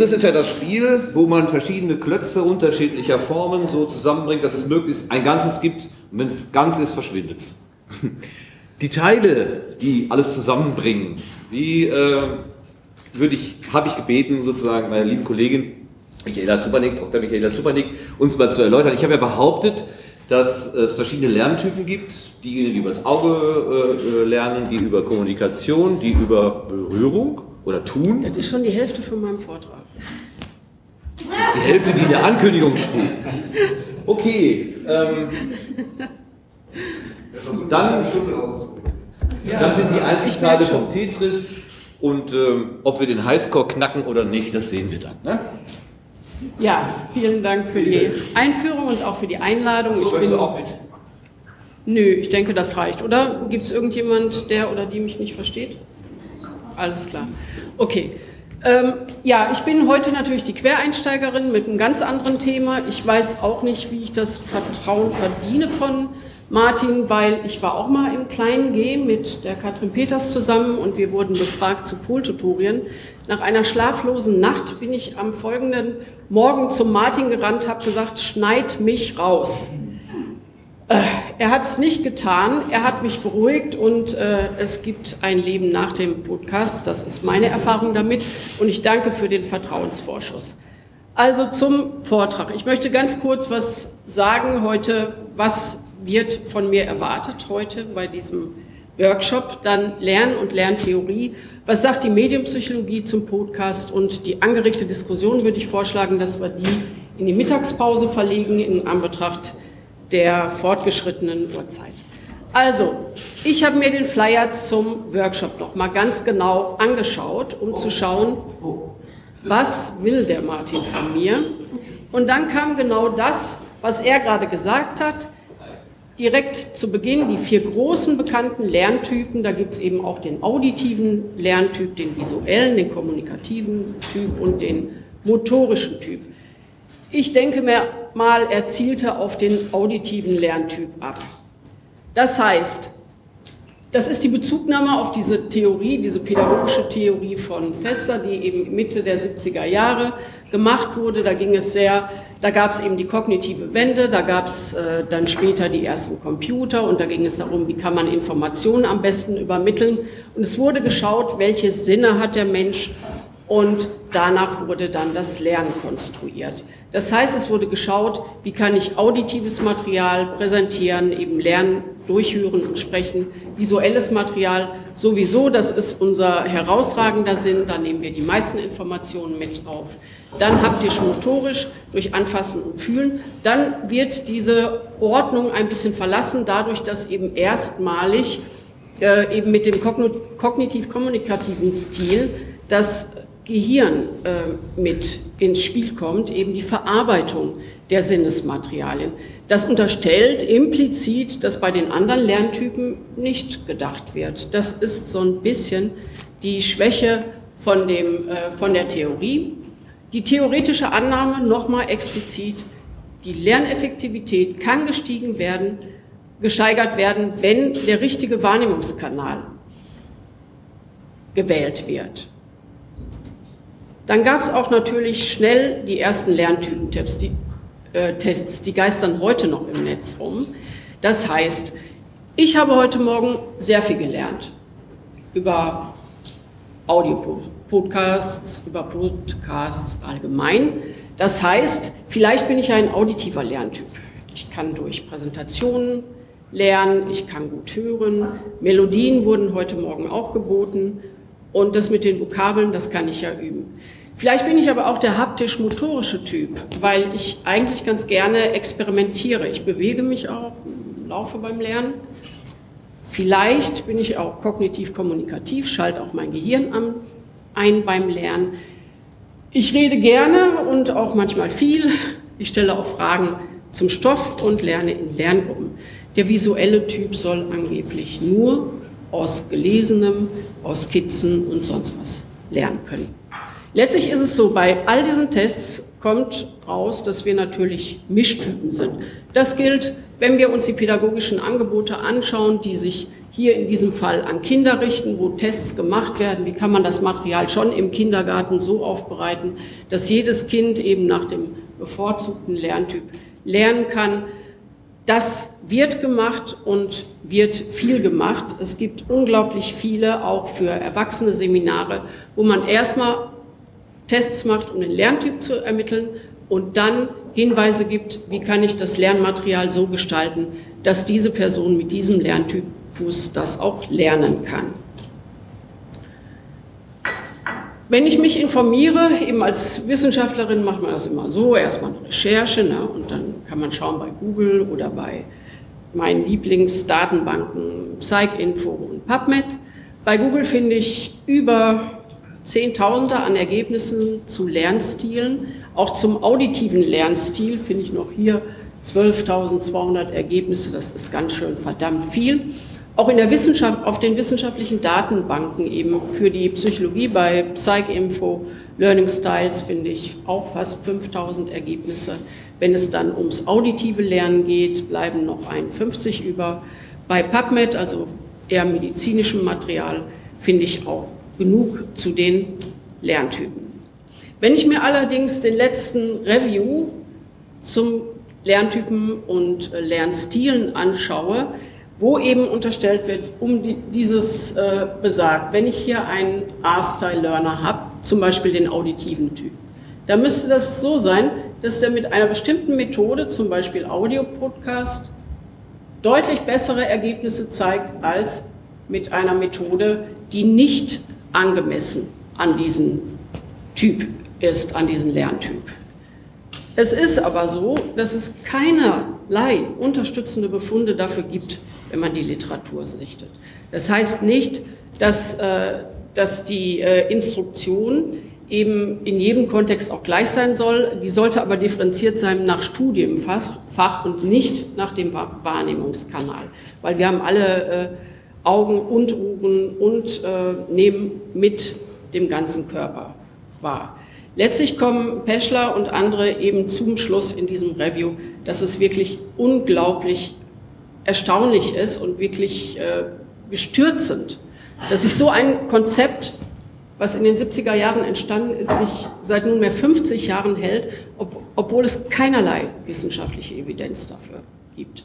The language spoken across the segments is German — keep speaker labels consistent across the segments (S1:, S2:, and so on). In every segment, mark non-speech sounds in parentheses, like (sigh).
S1: Tetris ist ja das Spiel, wo man verschiedene Klötze unterschiedlicher Formen so zusammenbringt, dass es möglichst ein Ganzes gibt. Und wenn es ganz ist, verschwindet es. (laughs) Die Teile, die alles zusammenbringen, die äh, würde ich, habe ich gebeten, sozusagen meiner lieben Kollegin Michaela Zupanik, Dr. Michaela Zupanik, uns mal zu erläutern. Ich habe ja behauptet, dass es verschiedene Lerntypen gibt. Diejenigen, die über das Auge äh, lernen, die über Kommunikation, die über Berührung oder Tun.
S2: Das ist schon die Hälfte von meinem Vortrag.
S1: Die Hälfte, die in der Ankündigung steht. Okay. Ähm, dann, das sind die Einzelteile vom Tetris. Und ähm, ob wir den Highscore knacken oder nicht, das sehen wir dann. Ne?
S2: Ja, vielen Dank für die Einführung und auch für die Einladung.
S1: Ich bin, auch mit?
S2: Nö, ich denke, das reicht, oder? Gibt es irgendjemand, der oder die mich nicht versteht? Alles klar. Okay. Ähm, ja, ich bin heute natürlich die Quereinsteigerin mit einem ganz anderen Thema. Ich weiß auch nicht, wie ich das Vertrauen verdiene von Martin, weil ich war auch mal im kleinen G mit der Katrin Peters zusammen und wir wurden befragt zu Poltutorien. Nach einer schlaflosen Nacht bin ich am folgenden Morgen zum Martin gerannt, habe gesagt, schneid mich raus. Äh, er hat es nicht getan, er hat mich beruhigt und äh, es gibt ein Leben nach dem Podcast. Das ist meine Erfahrung damit und ich danke für den Vertrauensvorschuss. Also zum Vortrag. Ich möchte ganz kurz was sagen heute, was wird von mir erwartet heute bei diesem Workshop, dann Lernen und Lerntheorie. Was sagt die Medienpsychologie zum Podcast und die angeregte Diskussion würde ich vorschlagen, dass wir die in die Mittagspause verlegen in Anbetracht der fortgeschrittenen Uhrzeit. Also, ich habe mir den Flyer zum Workshop noch mal ganz genau angeschaut, um zu schauen, was will der Martin von mir? Und dann kam genau das, was er gerade gesagt hat direkt zu Beginn die vier großen bekannten Lerntypen. Da gibt es eben auch den auditiven Lerntyp, den visuellen, den kommunikativen Typ und den motorischen Typ. Ich denke mir mal, er zielte auf den auditiven Lerntyp ab. Das heißt, das ist die Bezugnahme auf diese Theorie, diese pädagogische Theorie von Fester, die eben Mitte der 70er Jahre gemacht wurde. Da ging es sehr da gab es eben die kognitive Wende, da gab es äh, dann später die ersten Computer und da ging es darum, wie kann man Informationen am besten übermitteln. Und es wurde geschaut, welche Sinne hat der Mensch und danach wurde dann das Lernen konstruiert. Das heißt, es wurde geschaut, wie kann ich auditives Material präsentieren, eben lernen, durchhören und sprechen, visuelles Material sowieso, das ist unser herausragender Sinn, da nehmen wir die meisten Informationen mit drauf dann haptisch-motorisch durch Anfassen und Fühlen. Dann wird diese Ordnung ein bisschen verlassen, dadurch, dass eben erstmalig äh, eben mit dem kognitiv-kommunikativen Stil das Gehirn äh, mit ins Spiel kommt, eben die Verarbeitung der Sinnesmaterialien. Das unterstellt implizit, dass bei den anderen Lerntypen nicht gedacht wird. Das ist so ein bisschen die Schwäche von, dem, äh, von der Theorie. Die theoretische Annahme nochmal explizit, die Lerneffektivität kann gestiegen werden, gesteigert werden, wenn der richtige Wahrnehmungskanal gewählt wird. Dann gab es auch natürlich schnell die ersten Lerntypentests, die, äh, Tests, die geistern heute noch im Netz rum. Das heißt, ich habe heute Morgen sehr viel gelernt über Audio-Podcasts, über Podcasts allgemein. Das heißt, vielleicht bin ich ein auditiver Lerntyp. Ich kann durch Präsentationen lernen, ich kann gut hören. Melodien wurden heute Morgen auch geboten. Und das mit den Vokabeln, das kann ich ja üben. Vielleicht bin ich aber auch der haptisch-motorische Typ, weil ich eigentlich ganz gerne experimentiere. Ich bewege mich auch, laufe beim Lernen. Vielleicht bin ich auch kognitiv-kommunikativ, schalte auch mein Gehirn an, ein beim Lernen. Ich rede gerne und auch manchmal viel. Ich stelle auch Fragen zum Stoff und lerne in Lerngruppen. Der visuelle Typ soll angeblich nur aus Gelesenem, aus Skizzen und sonst was lernen können. Letztlich ist es so, bei all diesen Tests kommt raus, dass wir natürlich Mischtypen sind. Das gilt, wenn wir uns die pädagogischen Angebote anschauen, die sich hier in diesem Fall an Kinder richten, wo Tests gemacht werden. Wie kann man das Material schon im Kindergarten so aufbereiten, dass jedes Kind eben nach dem bevorzugten Lerntyp lernen kann? Das wird gemacht und wird viel gemacht. Es gibt unglaublich viele, auch für erwachsene Seminare, wo man erstmal Tests macht, um den Lerntyp zu ermitteln und dann Hinweise gibt, wie kann ich das Lernmaterial so gestalten, dass diese Person mit diesem Lerntypus das auch lernen kann. Wenn ich mich informiere, eben als Wissenschaftlerin macht man das immer so, erstmal eine Recherche ne, und dann kann man schauen bei Google oder bei meinen Lieblingsdatenbanken PsycInfo und PubMed. Bei Google finde ich über Zehntausende an Ergebnissen zu Lernstilen. Auch zum auditiven Lernstil finde ich noch hier 12.200 Ergebnisse. Das ist ganz schön verdammt viel. Auch in der Wissenschaft, auf den wissenschaftlichen Datenbanken eben für die Psychologie bei PsycInfo, Learning Styles finde ich auch fast 5000 Ergebnisse. Wenn es dann ums auditive Lernen geht, bleiben noch 51 über. Bei PubMed, also eher medizinischem Material, finde ich auch genug zu den Lerntypen. Wenn ich mir allerdings den letzten Review zum Lerntypen und äh, Lernstilen anschaue, wo eben unterstellt wird, um dieses äh, besagt, wenn ich hier einen R-Style-Learner habe, zum Beispiel den auditiven Typ, dann müsste das so sein, dass der mit einer bestimmten Methode, zum Beispiel Audio-Podcast, deutlich bessere Ergebnisse zeigt als mit einer Methode, die nicht angemessen an diesen Typ ist, an diesen Lerntyp. Es ist aber so, dass es keinerlei unterstützende Befunde dafür gibt, wenn man die Literatur sichtet. Das heißt nicht, dass, äh, dass die äh, Instruktion eben in jedem Kontext auch gleich sein soll. Die sollte aber differenziert sein nach Studienfach und nicht nach dem Wahrnehmungskanal. Weil wir haben alle äh, Augen und Ohren und äh, nehmen mit dem ganzen Körper wahr. Letztlich kommen Peschler und andere eben zum Schluss in diesem Review, dass es wirklich unglaublich erstaunlich ist und wirklich äh, gestürzend, dass sich so ein Konzept, was in den 70er Jahren entstanden ist, sich seit nunmehr 50 Jahren hält, ob, obwohl es keinerlei wissenschaftliche Evidenz dafür gibt.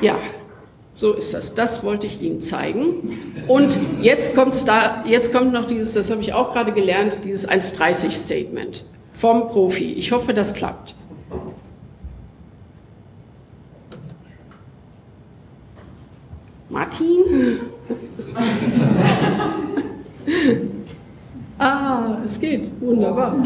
S2: Ja, so ist das. Das wollte ich Ihnen zeigen. Und jetzt, kommt's da, jetzt kommt noch dieses, das habe ich auch gerade gelernt, dieses 1.30-Statement vom Profi. Ich hoffe, das klappt. Martin? (laughs) ah, es geht. Wunderbar.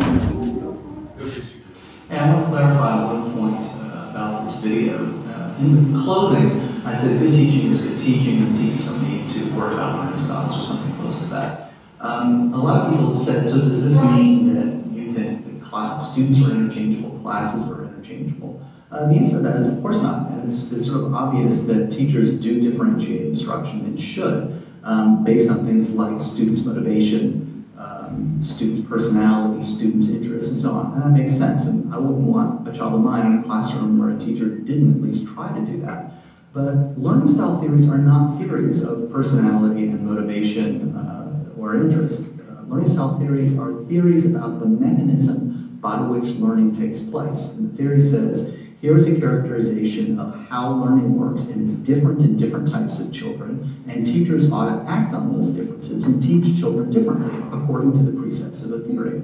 S3: Hey, I want to clarify one point uh, about this video. in the closing, I said good teaching is good teaching, and teachers don't need to work out learning styles or something close to that. Um, a lot of people have said, so does this mean that you think that class, students are interchangeable, classes are interchangeable? Uh, the answer to that is, of course not. And it's, it's sort of obvious that teachers do differentiate instruction and should, um, based on things like students' motivation, um, students' personality, students' interests, and so on. And that makes sense. And I wouldn't want a child of mine in a classroom where a teacher didn't at least try to do that. But learning style theories are not theories of personality and motivation uh, or interest. Uh, learning style theories are theories about the mechanism by which learning takes place. And the theory says here is a characterization of how learning works, and it's different in different types of children, and teachers ought to act on those differences and teach children differently according to the precepts of the theory.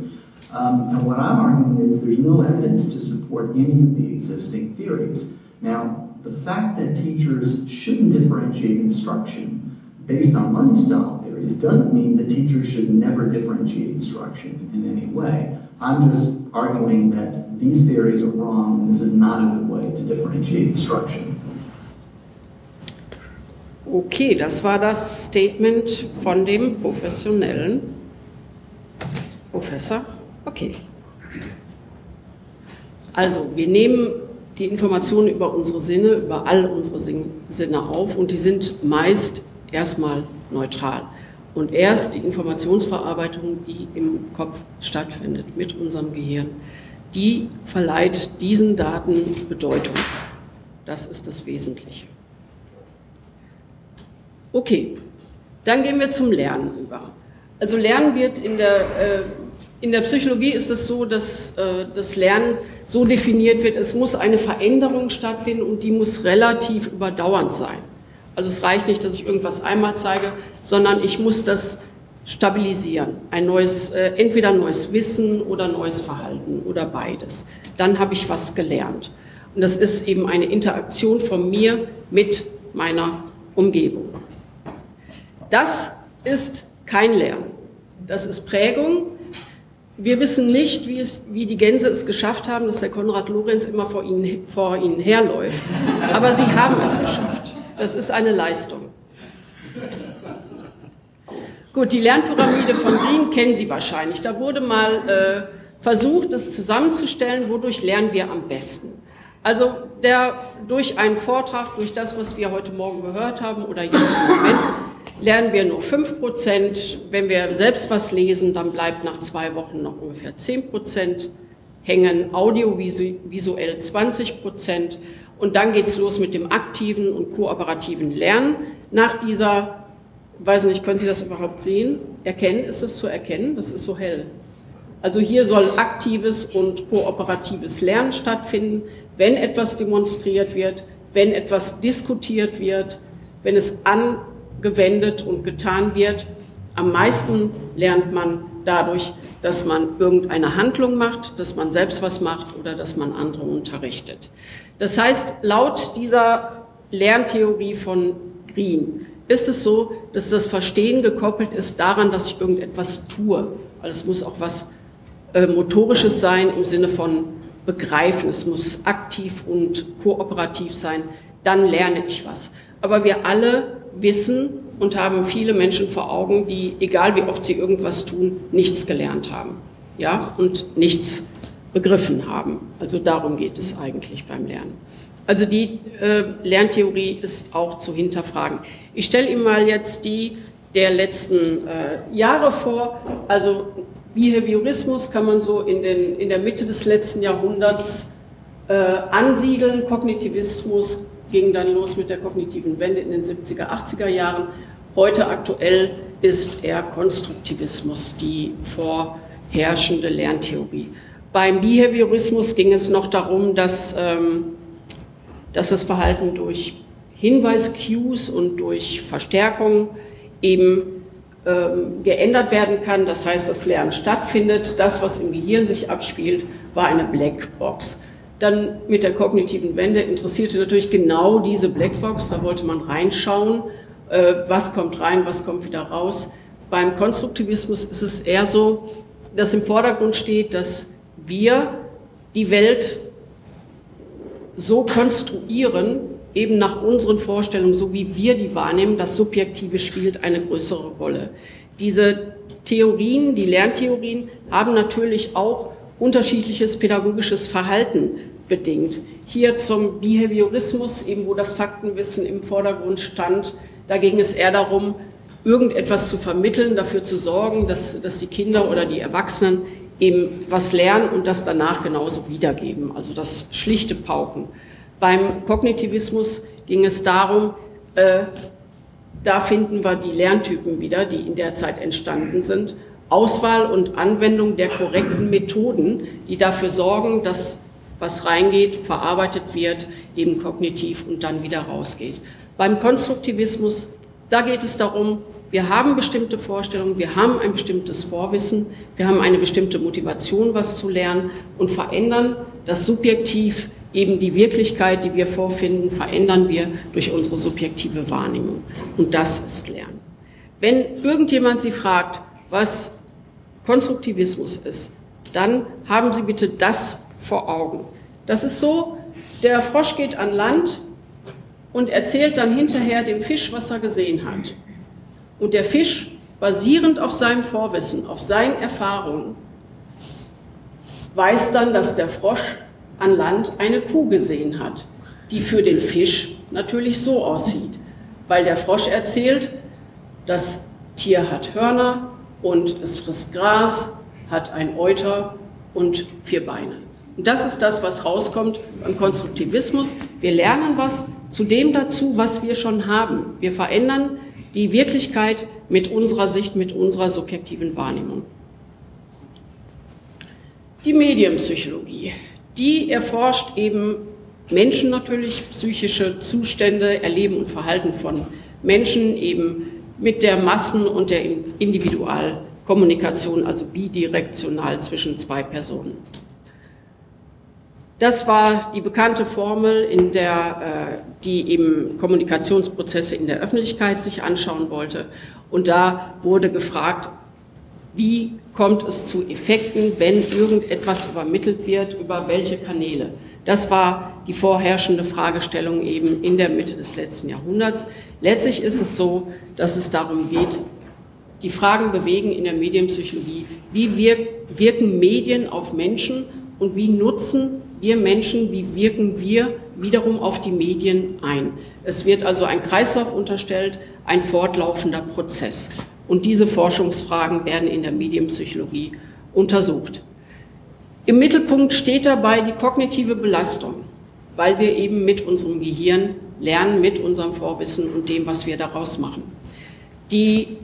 S3: Um, and what I'm arguing is there's no evidence to support any of the existing theories. Now, the fact that teachers shouldn't differentiate instruction based on learning style theories doesn't mean that teachers should never differentiate instruction in any way. I'm just arguing that these theories are wrong and this is not a good way to differentiate instruction.
S2: Okay, das war das Statement von dem professionellen Professor. Okay. Also, wir nehmen die Informationen über unsere Sinne, über all unsere Sinne auf und die sind meist erstmal neutral. Und erst die Informationsverarbeitung, die im Kopf stattfindet mit unserem Gehirn, die verleiht diesen Daten Bedeutung. Das ist das Wesentliche. Okay, dann gehen wir zum Lernen über. Also Lernen wird in der, äh, in der Psychologie ist es so, dass äh, das Lernen so definiert wird, es muss eine Veränderung stattfinden und die muss relativ überdauernd sein. Also es reicht nicht, dass ich irgendwas einmal zeige, sondern ich muss das stabilisieren. Ein neues, äh, entweder neues Wissen oder neues Verhalten oder beides. Dann habe ich was gelernt. Und das ist eben eine Interaktion von mir mit meiner Umgebung. Das ist kein Lernen. Das ist Prägung. Wir wissen nicht, wie, es, wie die Gänse es geschafft haben, dass der Konrad Lorenz immer vor ihnen, vor ihnen herläuft. Aber sie haben es geschafft. Das ist eine Leistung. Gut, die Lernpyramide von Green kennen Sie wahrscheinlich. Da wurde mal äh, versucht, das zusammenzustellen, wodurch lernen wir am besten. Also der, durch einen Vortrag, durch das, was wir heute Morgen gehört haben oder jetzt im Moment, lernen wir nur 5 Prozent. Wenn wir selbst was lesen, dann bleibt nach zwei Wochen noch ungefähr 10 Prozent hängen, audiovisuell 20 Prozent. Und dann geht's los mit dem aktiven und kooperativen Lernen. Nach dieser weiß nicht, können Sie das überhaupt sehen? Erkennen, ist es zu erkennen? Das ist so hell. Also hier soll aktives und kooperatives Lernen stattfinden, wenn etwas demonstriert wird, wenn etwas diskutiert wird, wenn es angewendet und getan wird. Am meisten lernt man dadurch, dass man irgendeine Handlung macht, dass man selbst was macht oder dass man andere unterrichtet. Das heißt, laut dieser Lerntheorie von Green ist es so, dass das Verstehen gekoppelt ist daran, dass ich irgendetwas tue. Weil es muss auch was äh, Motorisches sein im Sinne von begreifen. Es muss aktiv und kooperativ sein. Dann lerne ich was. Aber wir alle wissen und haben viele Menschen vor Augen, die, egal wie oft sie irgendwas tun, nichts gelernt haben. Ja, und nichts begriffen haben. Also darum geht es eigentlich beim Lernen. Also die äh, Lerntheorie ist auch zu hinterfragen. Ich stelle Ihnen mal jetzt die der letzten äh, Jahre vor. Also Behaviorismus kann man so in, den, in der Mitte des letzten Jahrhunderts äh, ansiedeln. Kognitivismus ging dann los mit der kognitiven Wende in den 70er, 80er Jahren. Heute aktuell ist eher Konstruktivismus die vorherrschende Lerntheorie. Beim Behaviorismus ging es noch darum, dass ähm, dass das Verhalten durch Hinweis-Cues und durch Verstärkung eben ähm, geändert werden kann. Das heißt, das Lernen stattfindet. Das, was im Gehirn sich abspielt, war eine Blackbox. Dann mit der kognitiven Wende interessierte natürlich genau diese Blackbox. Da wollte man reinschauen, äh, was kommt rein, was kommt wieder raus. Beim Konstruktivismus ist es eher so, dass im Vordergrund steht, dass wir die Welt so konstruieren, eben nach unseren Vorstellungen, so wie wir die wahrnehmen, das Subjektive spielt eine größere Rolle. Diese Theorien, die Lerntheorien, haben natürlich auch unterschiedliches pädagogisches Verhalten bedingt. Hier zum Behaviorismus, eben wo das Faktenwissen im Vordergrund stand, da ging es eher darum, irgendetwas zu vermitteln, dafür zu sorgen, dass, dass die Kinder oder die Erwachsenen eben was lernen und das danach genauso wiedergeben, also das schlichte Pauken. Beim Kognitivismus ging es darum, äh, da finden wir die Lerntypen wieder, die in der Zeit entstanden sind. Auswahl und Anwendung der korrekten Methoden, die dafür sorgen, dass was reingeht, verarbeitet wird, eben kognitiv und dann wieder rausgeht. Beim Konstruktivismus da geht es darum, wir haben bestimmte Vorstellungen, wir haben ein bestimmtes Vorwissen, wir haben eine bestimmte Motivation, was zu lernen und verändern das subjektiv eben die Wirklichkeit, die wir vorfinden, verändern wir durch unsere subjektive Wahrnehmung. Und das ist Lernen. Wenn irgendjemand Sie fragt, was Konstruktivismus ist, dann haben Sie bitte das vor Augen. Das ist so, der Frosch geht an Land und erzählt dann hinterher dem Fisch, was er gesehen hat. Und der Fisch, basierend auf seinem Vorwissen, auf seinen Erfahrungen, weiß dann, dass der Frosch an Land eine Kuh gesehen hat, die für den Fisch natürlich so aussieht, weil der Frosch erzählt, das Tier hat Hörner und es frisst Gras, hat ein Euter und vier Beine. Und das ist das, was rauskommt beim Konstruktivismus. Wir lernen was zu dem dazu, was wir schon haben. Wir verändern die Wirklichkeit mit unserer Sicht, mit unserer subjektiven Wahrnehmung. Die Medienpsychologie, die erforscht eben Menschen natürlich, psychische Zustände, Erleben und Verhalten von Menschen eben mit der Massen- und der Individualkommunikation, also bidirektional zwischen zwei Personen. Das war die bekannte Formel, in der, äh, die eben Kommunikationsprozesse in der Öffentlichkeit sich anschauen wollte. Und da wurde gefragt, wie kommt es zu Effekten, wenn irgendetwas übermittelt wird, über welche Kanäle. Das war die vorherrschende Fragestellung eben in der Mitte des letzten Jahrhunderts. Letztlich ist es so, dass es darum geht, die Fragen bewegen in der Medienpsychologie, wie wirken Medien auf Menschen und wie nutzen wir Menschen, wie wirken wir wiederum auf die Medien ein. Es wird also ein Kreislauf unterstellt, ein fortlaufender Prozess. Und diese Forschungsfragen werden in der Medienpsychologie untersucht. Im Mittelpunkt steht dabei die kognitive Belastung, weil wir eben mit unserem Gehirn lernen, mit unserem Vorwissen und dem, was wir daraus machen. Die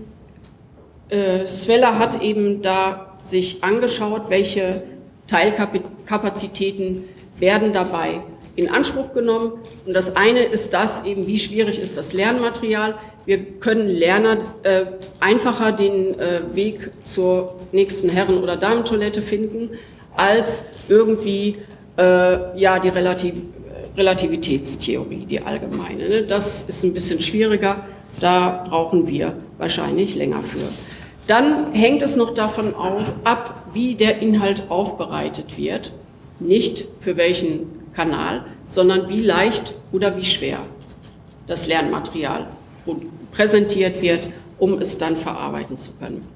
S2: äh, Sveller hat eben da sich angeschaut, welche Teilkapazitäten werden dabei in Anspruch genommen. Und das eine ist das eben, wie schwierig ist das Lernmaterial. Wir können Lerner äh, einfacher den äh, Weg zur nächsten Herren- oder Damentoilette finden, als irgendwie äh, ja die Relativ Relativitätstheorie, die allgemeine. Ne? Das ist ein bisschen schwieriger. Da brauchen wir wahrscheinlich länger für. Dann hängt es noch davon auf, ab, wie der Inhalt aufbereitet wird. Nicht für welchen Kanal, sondern wie leicht oder wie schwer das Lernmaterial präsentiert wird, um es dann verarbeiten zu können.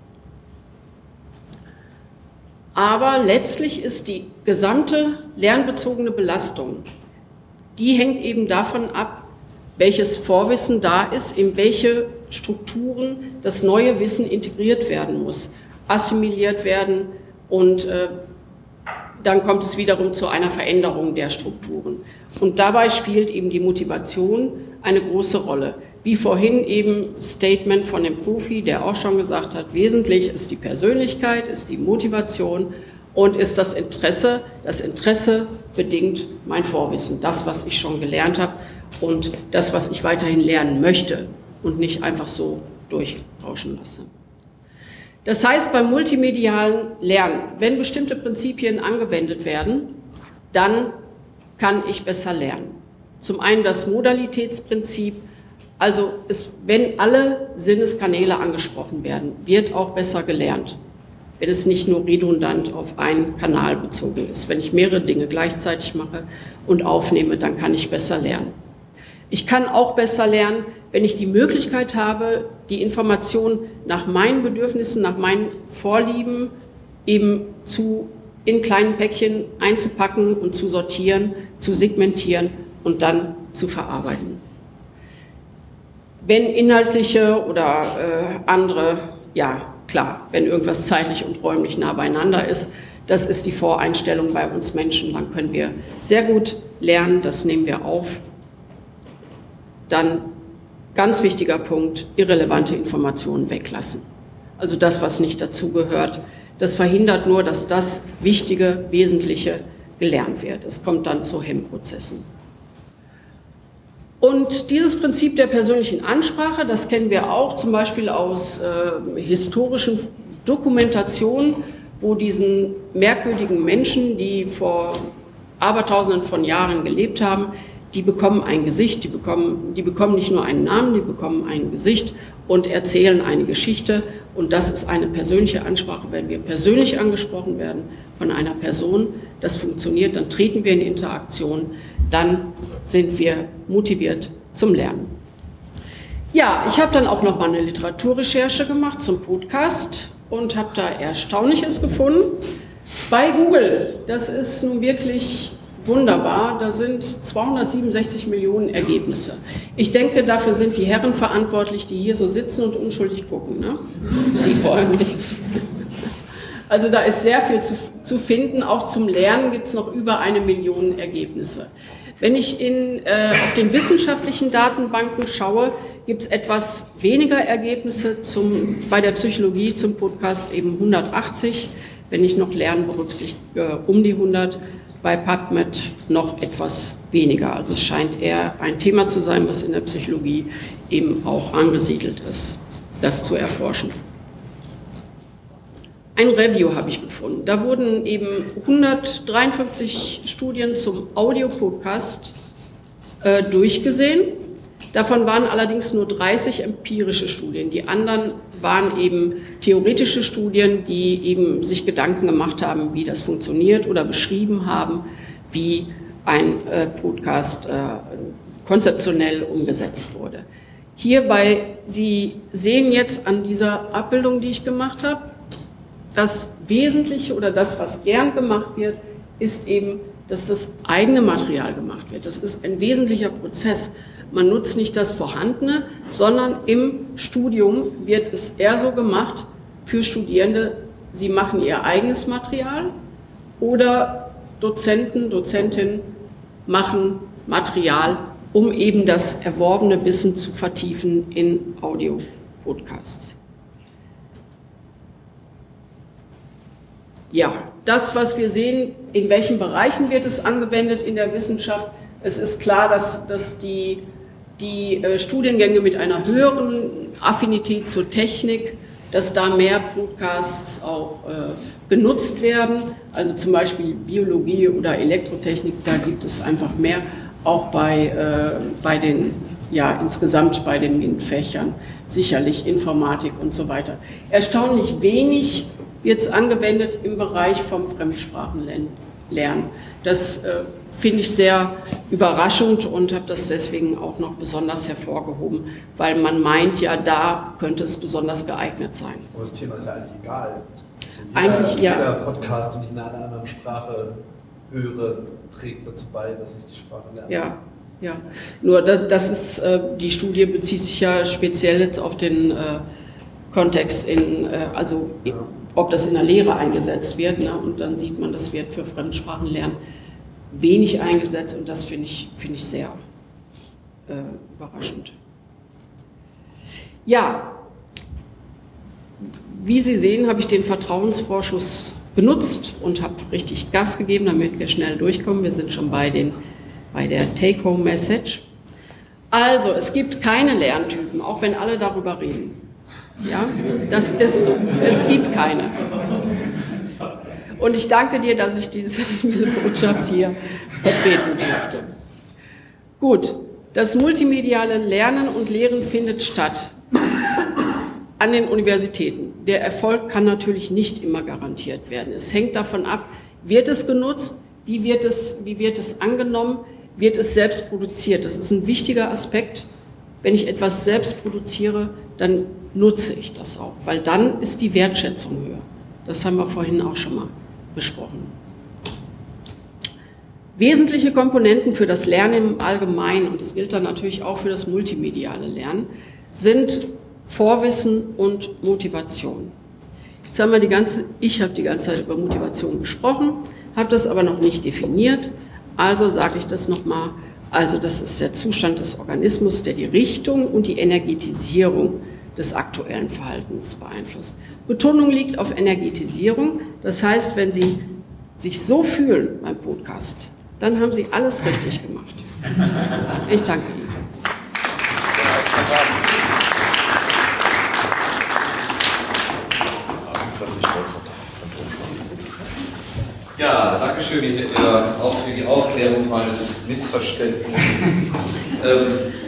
S2: Aber letztlich ist die gesamte lernbezogene Belastung, die hängt eben davon ab, welches Vorwissen da ist, in welche Strukturen das neue Wissen integriert werden muss, assimiliert werden und äh, dann kommt es wiederum zu einer Veränderung der Strukturen. Und dabei spielt eben die Motivation eine große Rolle. Wie vorhin eben Statement von dem Profi, der auch schon gesagt hat, wesentlich ist die Persönlichkeit, ist die Motivation und ist das Interesse. Das Interesse bedingt mein Vorwissen, das, was ich schon gelernt habe und das, was ich weiterhin lernen möchte und nicht einfach so durchrauschen lasse. Das heißt, beim multimedialen Lernen, wenn bestimmte Prinzipien angewendet werden, dann kann ich besser lernen. Zum einen das Modalitätsprinzip, also es, wenn alle Sinneskanäle angesprochen werden, wird auch besser gelernt. Wenn es nicht nur redundant auf einen Kanal bezogen ist. Wenn ich mehrere Dinge gleichzeitig mache und aufnehme, dann kann ich besser lernen. Ich kann auch besser lernen, wenn ich die Möglichkeit habe, die Information nach meinen Bedürfnissen, nach meinen Vorlieben eben zu, in kleinen Päckchen einzupacken und zu sortieren, zu segmentieren und dann zu verarbeiten. Wenn inhaltliche oder äh, andere, ja klar, wenn irgendwas zeitlich und räumlich nah beieinander ist, das ist die Voreinstellung bei uns Menschen, dann können wir sehr gut lernen, das nehmen wir auf dann ganz wichtiger Punkt, irrelevante Informationen weglassen. Also das, was nicht dazugehört. Das verhindert nur, dass das Wichtige, Wesentliche gelernt wird. Es kommt dann zu Hemmprozessen. Und dieses Prinzip der persönlichen Ansprache, das kennen wir auch zum Beispiel aus äh, historischen Dokumentationen, wo diesen merkwürdigen Menschen, die vor Abertausenden von Jahren gelebt haben, die bekommen ein Gesicht, die bekommen, die bekommen nicht nur einen Namen, die bekommen ein Gesicht und erzählen eine Geschichte. Und das ist eine persönliche Ansprache. Wenn wir persönlich angesprochen werden von einer Person, das funktioniert, dann treten wir in Interaktion, dann sind wir motiviert zum Lernen. Ja, ich habe dann auch noch mal eine Literaturrecherche gemacht zum Podcast und habe da Erstaunliches gefunden. Bei Google, das ist nun wirklich wunderbar, da sind 267 Millionen Ergebnisse. Ich denke, dafür sind die Herren verantwortlich, die hier so sitzen und unschuldig gucken. Ne? Sie vor allem. Also da ist sehr viel zu, zu finden. Auch zum Lernen gibt es noch über eine Million Ergebnisse. Wenn ich in, äh, auf den wissenschaftlichen Datenbanken schaue, gibt es etwas weniger Ergebnisse zum, bei der Psychologie zum Podcast eben 180. Wenn ich noch Lernen berücksichtige, äh, um die 100 bei PubMed noch etwas weniger. Also es scheint eher ein Thema zu sein, was in der Psychologie eben auch angesiedelt ist, das zu erforschen. Ein Review habe ich gefunden. Da wurden eben 153 Studien zum Audiopodcast äh, durchgesehen. Davon waren allerdings nur 30 empirische Studien. Die anderen waren eben theoretische Studien, die eben sich Gedanken gemacht haben, wie das funktioniert oder beschrieben haben, wie ein äh, Podcast äh, konzeptionell umgesetzt wurde. Hierbei, Sie sehen jetzt an dieser Abbildung, die ich gemacht habe, das Wesentliche oder das, was gern gemacht wird, ist eben, dass das eigene Material gemacht wird. Das ist ein wesentlicher Prozess. Man nutzt nicht das Vorhandene, sondern im Studium wird es eher so gemacht für Studierende, sie machen ihr eigenes Material oder Dozenten, Dozentinnen machen Material, um eben das erworbene Wissen zu vertiefen in Audio-Podcasts. Ja, das, was wir sehen, in welchen Bereichen wird es angewendet in der Wissenschaft, es ist klar, dass, dass die die äh, Studiengänge mit einer höheren Affinität zur Technik, dass da mehr Podcasts auch äh, genutzt werden. Also zum Beispiel Biologie oder Elektrotechnik, da gibt es einfach mehr, auch bei, äh, bei den, ja, insgesamt bei den MINT-Fächern, sicherlich Informatik und so weiter. Erstaunlich wenig wird es angewendet im Bereich vom Fremdsprachenlernen. Das äh, finde ich sehr überraschend und habe das deswegen auch noch besonders hervorgehoben, weil man meint, ja, da könnte es besonders geeignet sein.
S4: Aber das Thema ist ja eigentlich egal.
S2: Also jeder, eigentlich, ja.
S4: Jeder Podcast, den ich in einer anderen Sprache höre, trägt dazu bei, dass ich die Sprache lerne.
S2: Ja. Ja, nur das ist, äh, die Studie bezieht sich ja speziell jetzt auf den äh, Kontext in, äh, also ja. Ob das in der Lehre eingesetzt wird, ne? und dann sieht man, das wird für Fremdsprachenlernen wenig eingesetzt und das finde ich, find ich sehr äh, überraschend. Ja, wie Sie sehen, habe ich den Vertrauensvorschuss benutzt und habe richtig Gas gegeben, damit wir schnell durchkommen. Wir sind schon bei, den, bei der Take-Home-Message. Also, es gibt keine Lerntypen, auch wenn alle darüber reden. Ja, das ist so. Es gibt keine. Und ich danke dir, dass ich diese, (laughs) diese Botschaft hier vertreten durfte. Gut, das multimediale Lernen und Lehren findet statt an den Universitäten. Der Erfolg kann natürlich nicht immer garantiert werden. Es hängt davon ab, wird es genutzt, wie wird es, wie wird es angenommen, wird es selbst produziert. Das ist ein wichtiger Aspekt. Wenn ich etwas selbst produziere, dann nutze ich das auch, weil dann ist die Wertschätzung höher. Das haben wir vorhin auch schon mal besprochen. Wesentliche Komponenten für das Lernen im Allgemeinen, und das gilt dann natürlich auch für das multimediale Lernen, sind Vorwissen und Motivation. Jetzt haben wir die ganze, ich habe die ganze Zeit über Motivation gesprochen, habe das aber noch nicht definiert, also sage ich das nochmal. Also das ist der Zustand des Organismus, der die Richtung und die Energetisierung des aktuellen Verhaltens beeinflusst. Betonung liegt auf Energetisierung. Das heißt, wenn Sie sich so fühlen beim Podcast, dann haben Sie alles richtig gemacht. Ich danke Ihnen.
S1: Ja, danke schön auch für die Aufklärung meines Missverständnisses. ähm, (laughs)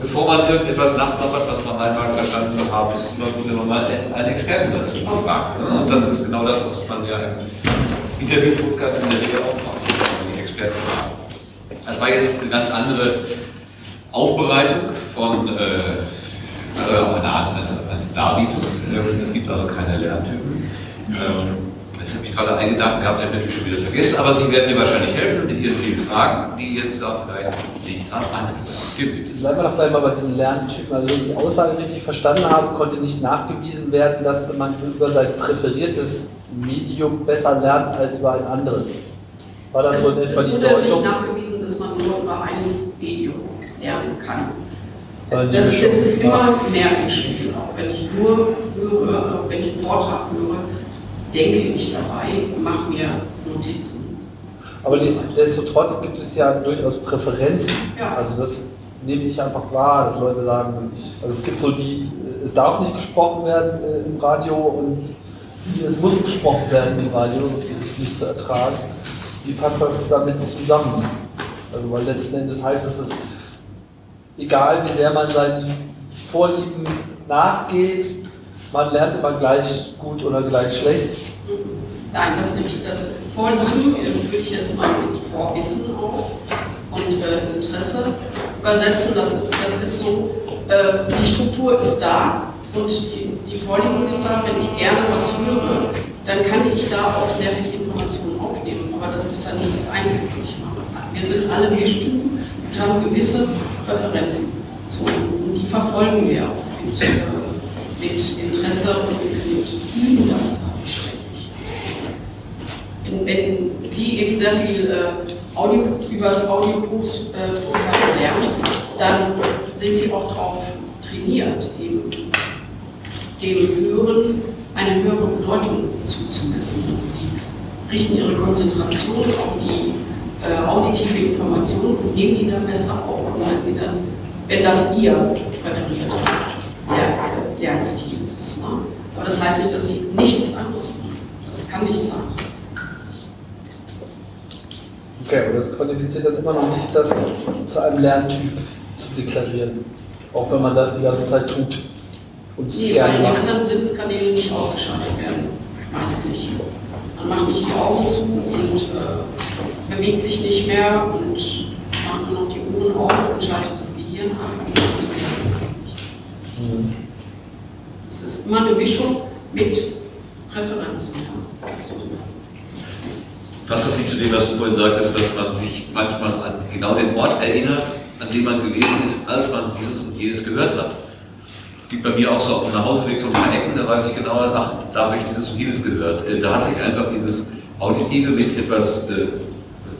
S1: bevor man irgendetwas nachplappert, was man einmal verstanden zu haben, ist es immer gut, wenn man mal einen Experten dazu befragt. Ne? Und das ist genau das, was man ja im Interview-Podcast in der Regel auch macht, die Experten fragen. Das war jetzt eine ganz andere Aufbereitung von äh, also eine, Art, eine Darbietung. Es gibt also keine Lerntypen. Ähm, das habe ich gerade einen Gedanken gehabt, den habe ich schon wieder vergessen, aber Sie werden mir wahrscheinlich helfen mit Ihren vielen Fragen, die jetzt da vielleicht Sie dran
S4: Bleiben wir doch gleich mal bei diesen Lerntypen. Also wenn ich die Aussage richtig verstanden habe, konnte nicht nachgewiesen werden, dass man über sein präferiertes Medium besser lernt als über ein anderes.
S2: War das so in etwa die Deutung? Es wurde nicht nachgewiesen, dass man nur über ein Medium lernen kann. Das, das ist immer mehr. Auch wenn ich nur höre, wenn ich einen Vortrag denke ich dabei, mache mir Notizen.
S4: Aber nichtsdestotrotz gibt es ja durchaus Präferenzen. Ja. Also das nehme ich einfach wahr, dass Leute sagen, also es gibt so die, es darf nicht gesprochen werden äh, im Radio und es muss gesprochen werden im Radio, sonst ist es nicht zu ertragen. Wie passt das damit zusammen? Also weil letzten Endes heißt es, dass egal wie sehr man seinen Vorlieben nachgeht, man lernt immer gleich gut oder gleich schlecht.
S2: Nein, das das Vorlieben würde ich jetzt mal mit Vorwissen auch und äh, Interesse übersetzen. Das, das ist so, äh, die Struktur ist da und die, die Vorlieben sind da. Wenn ich gerne was höre, dann kann ich da auch sehr viel Information aufnehmen. Aber das ist ja nicht das Einzige, was ich mache. Wir sind alle Menschen und haben gewisse Präferenzen. So, und die verfolgen wir auch mit, äh, mit Interesse und mit üben das. Wenn Sie eben sehr viel äh, Audio, über das Audiobuch äh, lernen, dann sind Sie auch darauf trainiert, eben dem Hören eine höhere Bedeutung zuzumessen. Sie richten Ihre Konzentration auf die äh, auditive Information und nehmen die dann besser auf. Wenn, dann, wenn das Ihr präferierter Lernstil ist. Ne? Aber das heißt nicht, dass Sie nichts anderes machen. Das kann nicht sein.
S4: Okay, aber das qualifiziert dann immer noch nicht, das zu einem Lerntyp zu deklarieren. Auch wenn man das die ganze Zeit tut.
S2: Und nee, weil die anderen Sinneskanäle nicht ausgeschaltet werden. Meist nicht. Man macht nicht die Augen zu und äh, bewegt sich nicht mehr und macht nur noch die Ohren auf und schaltet das Gehirn an. Und das nicht. Mhm. Es ist immer eine Mischung mit Präferenzen.
S1: Passt das nicht zu dem, was du vorhin sagtest, dass man sich manchmal an genau den Ort erinnert, an dem man gewesen ist, als man dieses und jenes gehört hat? gibt bei mir auch so auf dem Nachhauseweg so ein paar Ecken, da weiß ich genau, ach, da habe ich dieses und jenes gehört. Äh, da hat sich einfach dieses Auditive mit etwas äh,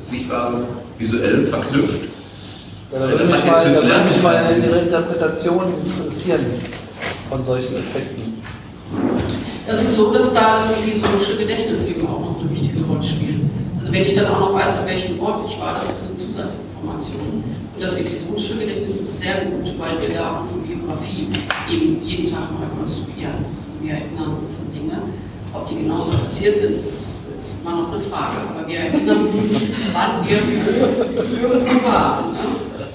S1: Sichtbarem, Visuellem verknüpft.
S4: Ja, da würde mich, mal, da würde mich mal Ihre Interpretation interessieren von solchen Effekten.
S2: Das ist so, dass da das visuelle Gedächtnis eben auch noch eine wichtige Rolle spielt. Also wenn ich dann auch noch weiß, an welchem Ort ich war, das ist eine Zusatzinformation. Und das episonische Gedächtnis ist sehr gut, weil wir da unsere Biografie eben jeden Tag neu konstruieren. Wir erinnern uns an Dinge. Ob die genauso passiert sind, ist, ist immer noch eine Frage. Aber wir erinnern uns, wann wir irgendwo waren. Ne?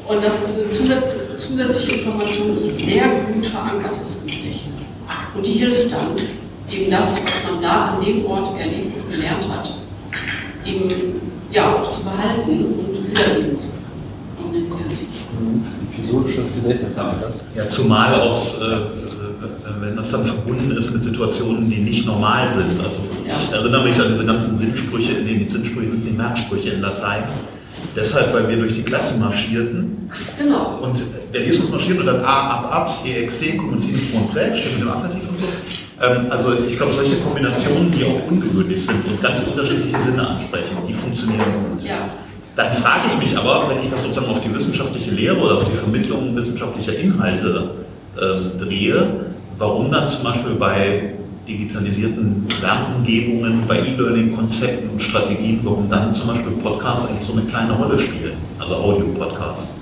S2: Und das ist eine Zusatz, zusätzliche Information, die sehr gut verankert ist im Gedächtnis. Und die hilft dann, eben das, was man da an dem Ort erlebt und gelernt hat, eben ja, auch zu behalten und wiedergeben zu können.
S4: Episodisches Gedächtnis haben
S5: das. Ja, zumal aus, äh, wenn das dann verbunden ist mit Situationen, die nicht normal sind. Also ich erinnere mich an diese ganzen Sinnsprüche, in den Sinnsprüche sind die Merksprüche in Latein. Deshalb, weil wir durch die Klasse marschierten.
S2: Genau.
S5: Und der liest uns marschiert und dann A, ab, abs, ext, kommunizin, frontrell, steht mit dem Aktiv und so. Ähm, also ich glaube, solche Kombinationen, die auch ungewöhnlich sind und ganz unterschiedliche Sinne ansprechen, die funktionieren gut.
S2: Ja.
S5: Dann frage ich mich aber, wenn ich das sozusagen auf die wissenschaftliche Lehre oder auf die Vermittlung wissenschaftlicher Inhalte äh, drehe, warum dann zum Beispiel bei digitalisierten Lernumgebungen, bei E-Learning-Konzepten und Strategien, warum dann zum Beispiel Podcasts eigentlich so eine kleine Rolle spielen, also Audio-Podcasts.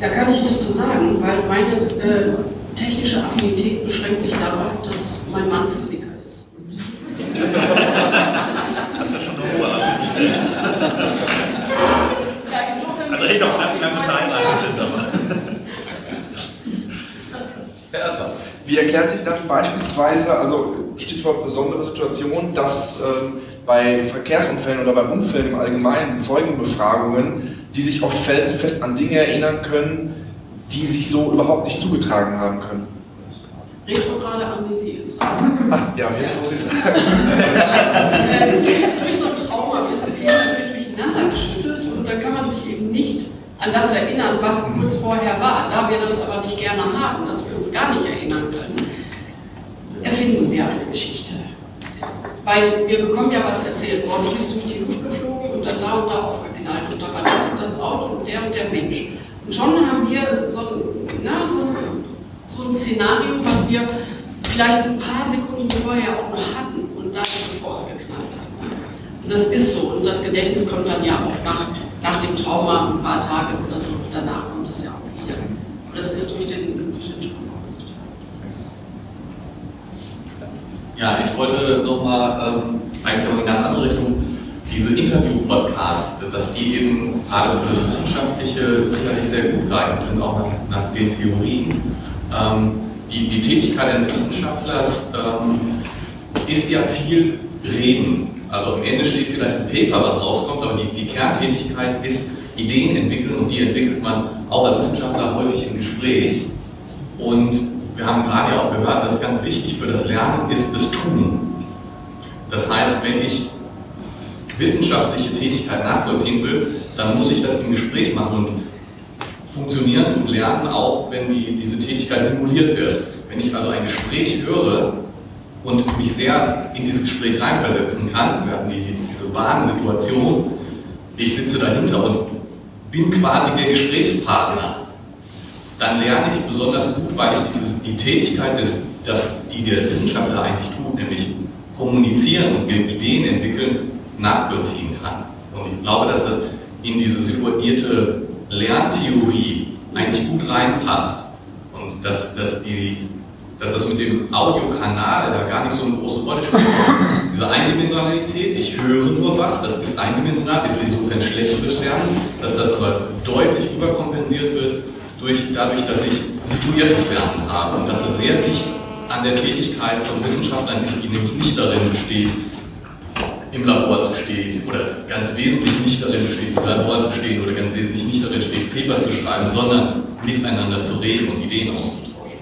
S2: Da kann ich nichts zu sagen, weil meine äh, technische Affinität beschränkt sich darauf, dass mein Mann Physiker ist.
S5: das ist ja schon eine hohe Affinität. Also hängt auf ganz ganze Vereine sind, aber.
S6: Wie erklärt sich dann beispielsweise, also Stichwort besondere Situation, dass ähm, bei Verkehrsunfällen oder bei Unfällen im Allgemeinen Zeugenbefragungen, die sich oft felsenfest an Dinge erinnern können, die sich so überhaupt nicht zugetragen haben können?
S2: Retrograde Amnesie ist das.
S6: Ah, ja, jetzt muss ich sagen.
S2: durch so ein Trauma wird das Gehirn natürlich durcheinander geschüttelt und da kann man sich eben nicht an das erinnern, was kurz vorher war. Da wir das aber nicht gerne haben, dass wir uns gar nicht erinnern können, erfinden wir eine Geschichte. Weil wir bekommen ja was erzählt, boah, du bist durch die Luft geflogen und dann da und da aufgeknallt und da war das und das Auto und der und der Mensch. Schon haben wir so ein, na, so ein, so ein Szenario, was wir vielleicht ein paar Sekunden vorher auch noch hatten und dann, bevor es geknallt hat. Und das ist so und das Gedächtnis kommt dann ja auch nach, nach dem Trauma ein paar Tage oder so, danach kommt es ja auch wieder. Und das ist durch den, durch den Trauma.
S7: Ja, ich wollte nochmal ähm, eigentlich auch in eine ganz andere Richtung diese Interview-Podcasts, dass die eben gerade für das Wissenschaftliche sicherlich sehr gut geeignet sind, auch nach, nach den Theorien. Ähm, die, die, Tätigkeit eines Wissenschaftlers ähm, ist ja viel Reden. Also am Ende steht vielleicht ein Paper, was rauskommt, aber die, die Kerntätigkeit ist Ideen entwickeln und die entwickelt man auch als Wissenschaftler häufig im Gespräch. Und wir haben gerade auch gehört, dass ganz wichtig für das Lernen ist das Tun. Das heißt, wenn ich wissenschaftliche Tätigkeit nachvollziehen will, dann muss ich das im Gespräch machen und funktionieren und lernen, auch wenn die, diese Tätigkeit simuliert wird. Wenn ich also ein Gespräch höre und mich sehr in dieses Gespräch reinversetzen kann, wir hatten die, diese Bahnsituation, ich sitze dahinter und bin quasi der Gesprächspartner, dann lerne ich besonders gut, weil ich diese, die Tätigkeit, des, das, die der Wissenschaftler eigentlich tut, nämlich kommunizieren und Ideen entwickeln, nachvollziehen kann. Und ich glaube, dass das in diese situierte Lerntheorie eigentlich gut reinpasst und dass, dass, die, dass das mit dem Audiokanal da gar nicht so eine große Rolle spielt. (laughs) Diese Eindimensionalität, ich höre nur was, das ist eindimensional, ist insofern schlecht fürs Lernen, dass das aber deutlich überkompensiert wird durch, dadurch, dass ich situiertes Lernen habe und dass es sehr dicht an der Tätigkeit von Wissenschaftlern ist, die nämlich nicht darin besteht, im Labor zu stehen oder ganz wesentlich nicht darin besteht, im Labor zu stehen oder ganz wesentlich nicht darin steht, Papers zu schreiben, sondern miteinander zu reden und Ideen auszutauschen.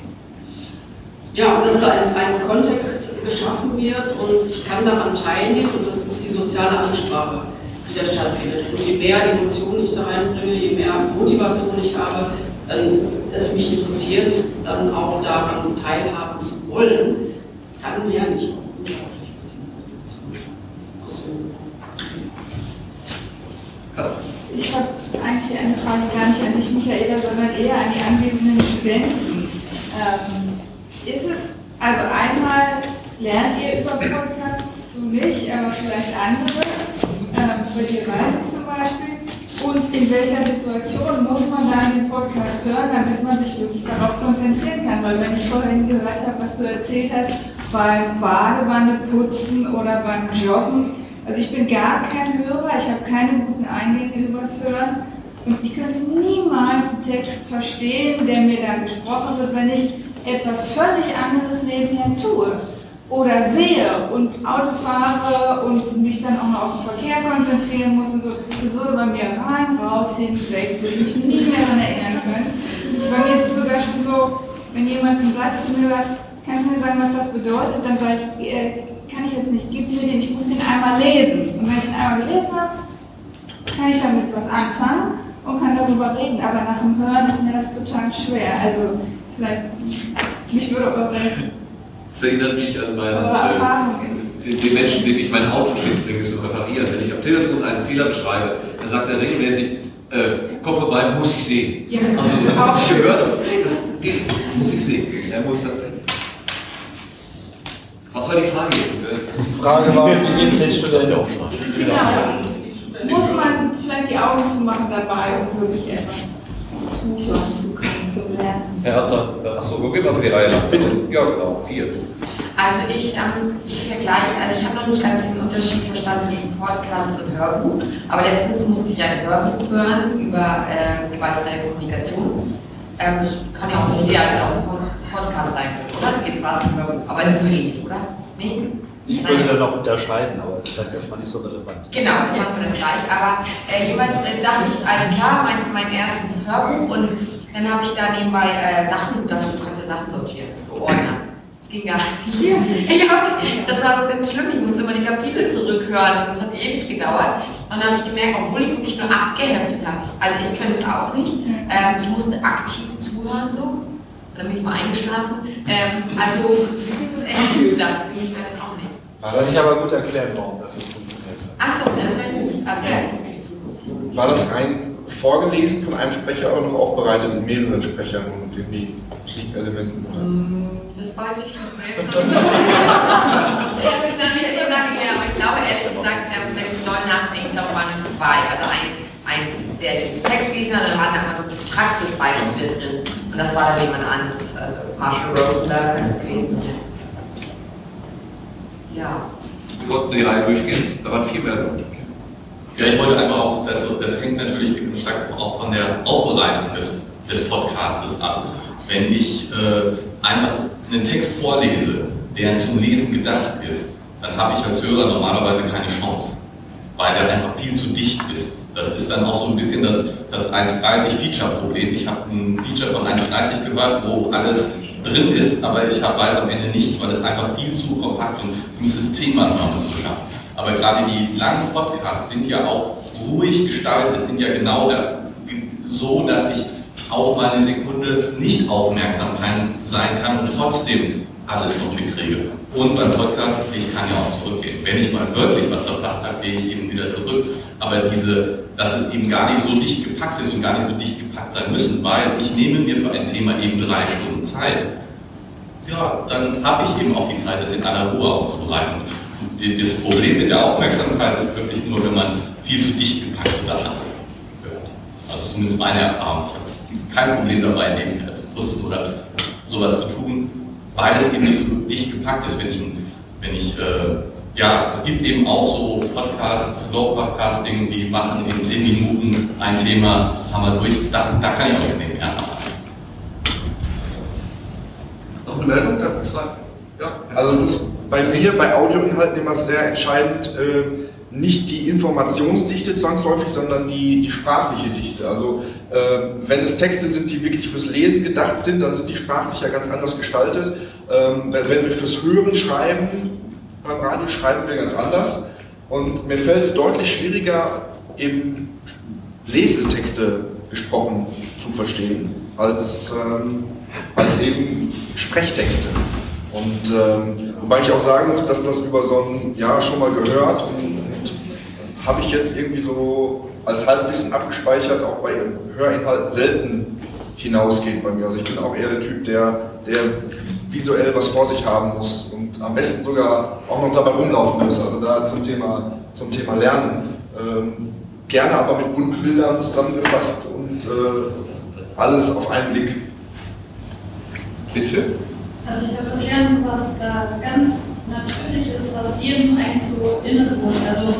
S2: Ja, dass da ein, ein Kontext geschaffen wird und ich kann daran teilnehmen und das ist die soziale Ansprache, die da stattfindet. Und je mehr Emotionen ich da reinbringe, je mehr Motivation ich habe, dann es mich interessiert, dann auch daran teilhaben zu wollen, dann lerne ich auch.
S8: Ich habe eigentlich eine Frage gar nicht an dich, Michaela, sondern eher an die anwesenden Studenten. Ähm, ist es, also einmal lernt ihr über Podcasts, du nicht, aber vielleicht andere, ähm, dir weiß es zum Beispiel. Und in welcher Situation muss man dann den Podcast hören, damit man sich wirklich darauf konzentrieren kann? Weil wenn ich vorhin gehört habe, was du erzählt hast, beim Badewanne putzen oder beim Joggen, also ich bin gar kein Hörer, ich habe keine guten Eingänge übers Hören und ich könnte niemals einen Text verstehen, der mir da gesprochen wird, wenn ich etwas völlig anderes nebenher tue oder sehe und Auto fahre und mich dann auch noch auf den Verkehr konzentrieren muss und so. Das würde bei mir rein, raus, hin, weg, würde ich mich nie mehr daran erinnern können. Bei mir ist es sogar schon so, wenn jemand einen Satz zu mir sagt, kannst du mir sagen, was das bedeutet, dann sage ich, äh, kann ich jetzt nicht, gib mir den, ich muss den einmal lesen. Und wenn ich ihn einmal gelesen habe, kann ich damit was anfangen und kann darüber reden. Aber nach dem Hören ist mir das total schwer. Also vielleicht, mich würde eure
S1: das erinnert mich an meine äh, den, den, Menschen, dem ich mein Auto schick bringe zu reparieren. Wenn ich am Telefon einen Fehler beschreibe, dann sagt er regelmäßig, äh, komm vorbei, muss ich sehen. Ja. Also, habe ich gehört, das geht, muss ich sehen. Er muss das sehen. Was war die Frage jetzt?
S4: Die Frage war, wie geht es den Studenten?
S8: Genau. genau. Muss man vielleicht die Augen zumachen dabei, um wirklich etwas zusagen zu können, zu lernen?
S1: Herr Hartmann, achso, wo geht man für die Reihe nach? Bitte. Ja, genau, vier.
S9: Also ich, ähm, ich vergleiche, also ich habe noch nicht ganz den Unterschied verstanden zwischen Podcast und Hörbuch, aber letztens musste ich ein Hörbuch hören über äh, gewaltfreie Kommunikation. Ähm, das kann ja auch nicht als auch ein Podcast sein, oder? Jetzt war es ein Hörbuch, aber es ist ähnlich, oder? Nee?
S4: Ich würde dann noch unterscheiden, aber das ist vielleicht erstmal nicht so relevant.
S9: Genau, machen wir das gleich. Aber äh, jeweils äh, dachte ich, alles klar, mein, mein erstes Hörbuch und dann habe ich da nebenbei äh, Sachen, das, du kannst ja Sachen sortieren, so Ordner. ging gar nicht. Ich hab, das war so ganz schlimm, ich musste immer die Kapitel zurückhören und das hat ewig gedauert. Und dann habe ich gemerkt, obwohl ich wirklich nur abgeheftet habe, also ich könnte es auch nicht, ähm, ich musste aktiv zuhören so, dann bin ich mal eingeschlafen. Ähm, also das ist echt Typsache mich, weiß auch.
S4: War das nicht aber gut erklärt, warum das nicht funktioniert hat.
S9: Achso, das wäre gut, aber ja, für die Zukunft.
S6: War das rein vorgelesen von einem Sprecher oder noch aufbereitet mit mehreren Sprechern und irgendwie Musikelementen?
S9: Mm, Das weiß ich nicht mehr. Ist noch nicht so, (laughs) das ist noch nicht so lange her, aber ich glaube ehrlich gesagt, ähm, wenn ich neu nachdenke, ich glaube, waren es zwei. Also ein, ein der den Text gelesen hat, dann da immer so Praxisbeispiele drin. Und das war dann jemand anderes. Also Marshall Rosenberg kann es gewesen sein. Ja.
S1: Wir wollten die Reihe durchgehen, da waren viel mehr Leute.
S7: Ja, ich wollte einfach auch, dazu, das hängt natürlich stark auch von der Aufbereitung des, des Podcastes ab. Wenn ich äh, einfach einen Text vorlese, der zum Lesen gedacht ist, dann habe ich als Hörer normalerweise keine Chance, weil der einfach viel zu dicht ist. Das ist dann auch so ein bisschen das, das 1,30 Feature-Problem. Ich habe ein Feature von 1,30 gehört, wo alles drin ist, aber ich weiß am Ende nichts, weil es einfach viel zu kompakt und muss es zehnmal hören, um es zu schaffen. Aber gerade die langen Podcasts sind ja auch ruhig gestaltet, sind ja genau da, so, dass ich auch mal eine Sekunde nicht aufmerksam sein kann und trotzdem alles noch mitkriege. Und beim Podcast, ich kann ja auch zurückgehen. Wenn ich mal wirklich was verpasst habe, gehe ich eben wieder zurück. Aber diese, dass es eben gar nicht so dicht gepackt ist und gar nicht so dicht gepackt sein müssen, weil ich nehme mir für ein Thema eben drei Stunden Zeit. Ja, dann habe ich eben auch die Zeit, das in aller Ruhe aufzubereiten. Das Problem mit der Aufmerksamkeit ist wirklich nur, wenn man viel zu dicht gepackte Sachen hört. Also zumindest meine Erfahrung. Ich habe kein Problem dabei, nebenher zu putzen oder sowas zu tun, weil es eben nicht so dicht gepackt ist, wenn ich, wenn ich äh, ja, es gibt eben auch so Podcasts, Low-Podcasting, die machen in 10 Minuten ein Thema, haben wir durch, das, da kann ich auch nichts nebenher machen.
S1: Noch eine Meldung? Das ist ja.
S6: Also es ist bei mir bei Audioinhalten immer sehr entscheidend, äh, nicht die Informationsdichte zwangsläufig, sondern die, die sprachliche Dichte. Also wenn es Texte sind, die wirklich fürs Lesen gedacht sind, dann sind die sprachlich ja ganz anders gestaltet. Ähm, wenn wir fürs Hören schreiben, beim Radio schreiben wir ganz anders. Und mir fällt es deutlich schwieriger, eben Lesetexte gesprochen zu verstehen, als, ähm, als eben Sprechtexte. Und ähm, wobei ich auch sagen muss, dass das über so ein Jahr schon mal gehört und, und habe ich jetzt irgendwie so als Halbwissen abgespeichert, auch bei Hörinhalten selten hinausgeht bei mir. Also ich bin auch eher der Typ, der, der visuell was vor sich haben muss und am besten sogar auch noch dabei rumlaufen muss. Also da zum Thema, zum Thema Lernen. Ähm, gerne aber mit bunten Bildern zusammengefasst und äh, alles auf einen Blick.
S1: Bitte?
S10: Also ich glaube, das Lernen was äh, ganz natürlich ist, was jedem eigentlich so inne wohnt. Also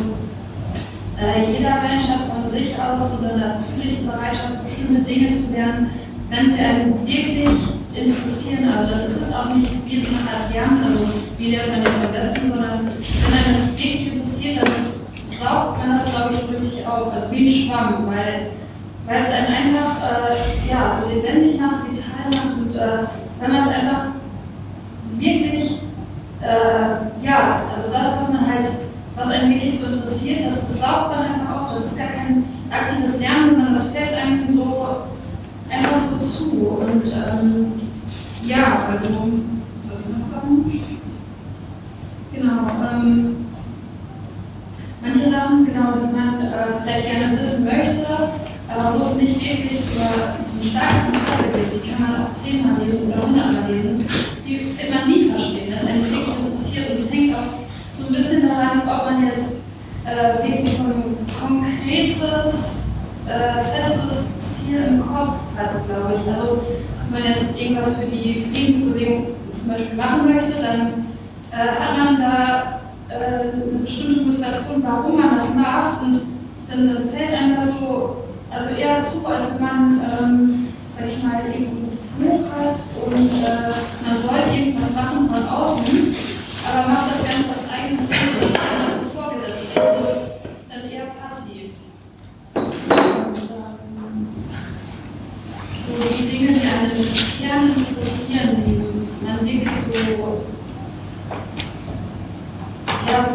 S10: jeder Mensch hat von sich aus so eine natürliche Bereitschaft, bestimmte Dinge zu lernen, wenn sie einen wirklich interessieren. Also dann ist es auch nicht wie eine Art Lernen, also wie lernt man jetzt am besten, sondern wenn einen das wirklich interessiert, dann saugt man das, glaube ich, so richtig auf, also wie ein Schwamm, weil, weil es einen einfach äh, ja, so lebendig macht, vital macht und äh, wenn man es einfach wirklich, äh, ja, also das, was man halt, was einen wirklich so interessiert, das, das saugt man einfach auf. Das ist gar kein aktives Lernen, sondern das fällt einem so einfach so zu. Und ähm, ja, also, was soll ich noch sagen? Genau. Ähm, manche Sachen, genau, die man äh, vielleicht gerne wissen möchte, aber wo es nicht wirklich so ein starkes Interesse gibt, die kann man auch zehnmal lesen oder hundertmal lesen, die wird man nie verstehen, das einen wirklich interessiert. Und es hängt auch so ein bisschen daran, ob man jetzt äh, wirklich ein konkretes, äh, festes Ziel im Kopf hat, glaube ich. Also, wenn man jetzt irgendwas für die Friedensbewegung zum Beispiel machen möchte, dann äh, hat man da äh, eine bestimmte Motivation, warum man das macht und dann, dann fällt einem das so also eher zu, als wenn man, ähm, sag ich mal, irgendein Buch hat und äh, man soll irgendwas machen von außen, aber macht das Ganze aus eigenem Grund, weil man so vorgesetzt wird. Das ist dann eher passiv. Und, ähm, so die Dinge, die einen im Kern interessieren, die man wirklich so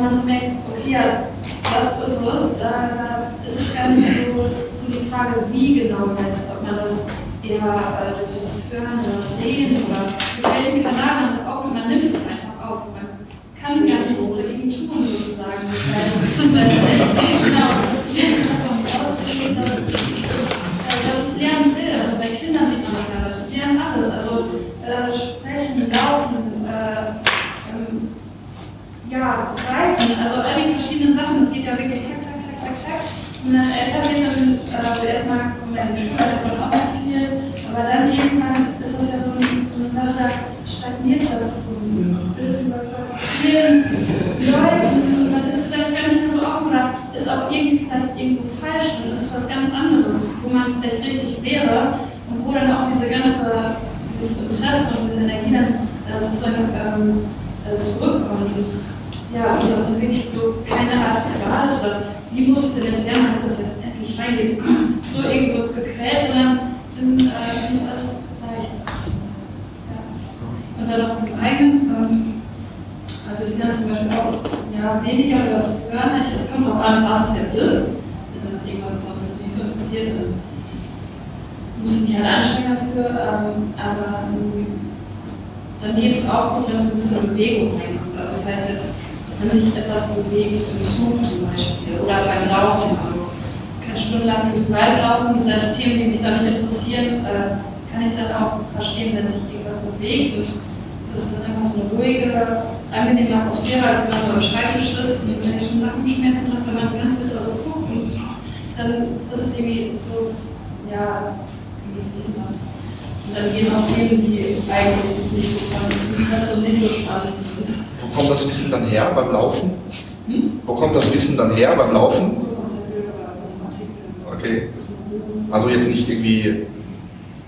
S10: man so merkt, okay, ja, das ist es, da, da ist es gar nicht so, so die Frage, wie genau jetzt, ob man das eher äh, durch das Hören oder Sehen oder mit welchem Kanal man das aufnimmt, man nimmt es einfach auf. Man kann gar nichts dagegen tun, sozusagen. Weil, genau, das ist auch nicht ausgeschrieben, dass, äh, dass es lernen will. Also bei Kindern sieht man das ja, die lernen alles. Also äh, sprechen, laufen, äh, ähm, ja, greifen, also all die verschiedenen Sachen, es geht ja wirklich zack, zack, zack, zack, zack. Und dann älter wird dann, äh, erstmal kommen wir in die Schule, da wird auch noch viel, aber dann irgendwann ist das ja so, ein, so eine Sache, da stagniert das so ein bisschen bei vielen Leuten und man ist vielleicht gar nicht mehr so offen oder ist auch irgendwie vielleicht irgendwo falsch und das ist was ganz anderes, wo man vielleicht richtig wäre und wo dann auch diese ganze, dieses Interesse und diese Energie dann äh, sozusagen ähm, äh, zurückkommt. Und, ja, und das ist wirklich so keine Art Qual ist, oder wie muss ich denn jetzt lernen, damit das jetzt endlich reingeht, so irgendwie so gequält, sondern dann äh, ist alles leicht. Ja. Und dann noch zum eigenen, ähm, also ich lerne zum Beispiel auch ja, weniger über das Hören, es kommt auch an, was es jetzt ist. Wenn es irgendwas ist, was mich nicht so interessiert, dann muss ich mich halt anstrengen dafür, ähm, aber ähm, dann geht es auch gut, wenn so ein bisschen Bewegung reinkommt. Also das heißt jetzt, wenn sich etwas bewegt, im Zug zum Beispiel oder beim Laufen. Also ich kann stundenlang durch den Wald laufen, selbst Themen, die mich da nicht interessieren, äh, kann ich dann auch verstehen, wenn sich irgendwas bewegt. Und das ist dann einfach so eine ruhige, angenehme Atmosphäre, als wenn man so am Schreibtisch sitzt und wenn ich schon Nackenschmerzen habe, wenn man ganz wieder so guckt, dann ist es irgendwie so, ja, irgendwie fließend. Und dann gehen auch Themen, die eigentlich nicht so spannend sind, nicht so spannend sind.
S6: Wo kommt das Wissen dann her beim Laufen? Hm? Wo kommt das Wissen dann her beim Laufen? Okay. Also jetzt nicht irgendwie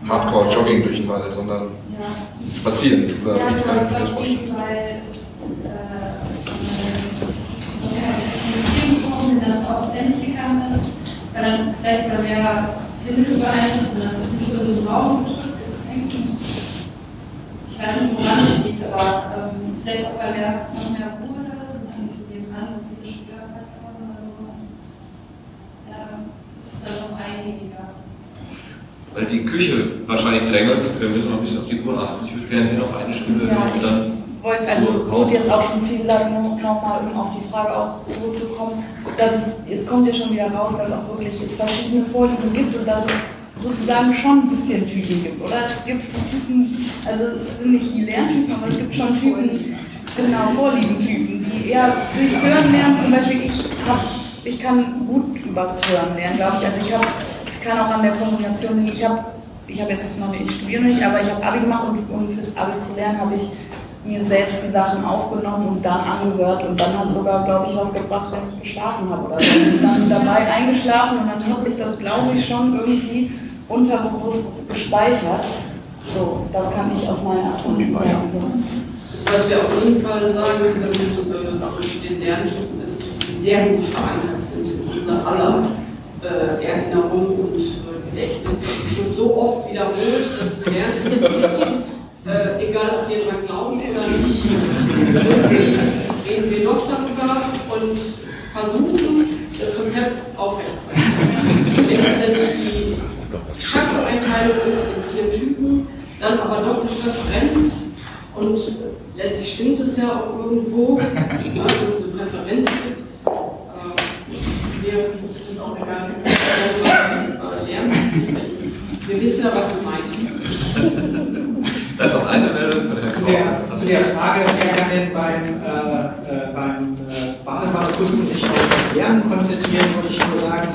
S6: Hardcore-Jogging durch den Wald, sondern
S10: ja.
S6: spazieren. Oder
S10: ja, genau, ich glaube,
S6: vorstellen?
S10: weil äh, Formen das auch endlich gegangen ist, weil dann vielleicht mal mehr Himmel über einem ist und dann ist nicht so in so einem Raum hängt. Ich weiß nicht, woran es liegt, aber ähm, vielleicht auch, weil mehr, noch mehr Ruhe da ist und dann nicht so nebenan so viele Störfaktoren oder so. Ja, das ist dann noch einiger.
S1: Weil die Küche wahrscheinlich drängelt. Wir müssen noch ein bisschen auf die Uhr achten. Ich würde gerne noch eine Stunde
S11: Ja,
S1: dann
S11: wollte, also wurde jetzt auch schon viel gesagt, nochmal um auf die Frage auch zurückzukommen, dass es, jetzt kommt ja schon wieder raus, dass es auch wirklich es verschiedene Vorlieben gibt und dass es sozusagen schon ein bisschen Typen gibt, oder? Es gibt die Typen, also es sind nicht die Lerntypen, aber es gibt schon Typen, genau, Vorliebentypen, die eher durchs Hören lernen, zum Beispiel ich hab, ich kann gut übers Hören lernen, glaube ich, also ich habe, kann auch an der Kommunikation liegen, ich habe ich habe jetzt noch nicht, ich nicht, aber ich habe Abi gemacht und um fürs Abi zu lernen, habe ich mir selbst die Sachen aufgenommen und dann angehört und dann hat sogar, glaube ich, was gebracht, wenn ich geschlafen habe oder so. Und dann dabei eingeschlafen und dann hat sich das, glaube ich, schon irgendwie unterbewusst gespeichert. So, das kann ich aus meiner Erfahrung sagen.
S2: Was wir auf jeden Fall sagen können, ist, äh, durch den Lerntypen ist, dass sie sehr gut verankert sind in unser aller äh, Erinnerung und äh, Gedächtnis. Es wird so oft wiederholt, dass es Lernen. Äh, egal, ob wir daran glauben oder nicht, reden wir noch darüber und versuchen, das Konzept aufrechtzuerhalten. Wenn es denn nicht die Charaktereinteilung ist in vier Typen, dann aber doch eine Präferenz und letztlich stimmt es ja auch irgendwo, ja, dass es eine Präferenz gibt. Äh, mir ist es auch egal, wie wir lernen. Wir wissen ja, was gemeint ist.
S1: Da ist auch eine Meldung von Herrn
S12: Zu der, zu der Frage, wer kann denn beim, äh, äh, beim äh, Badewanneputzen sich auf das Lernen konzentrieren, würde ich nur sagen,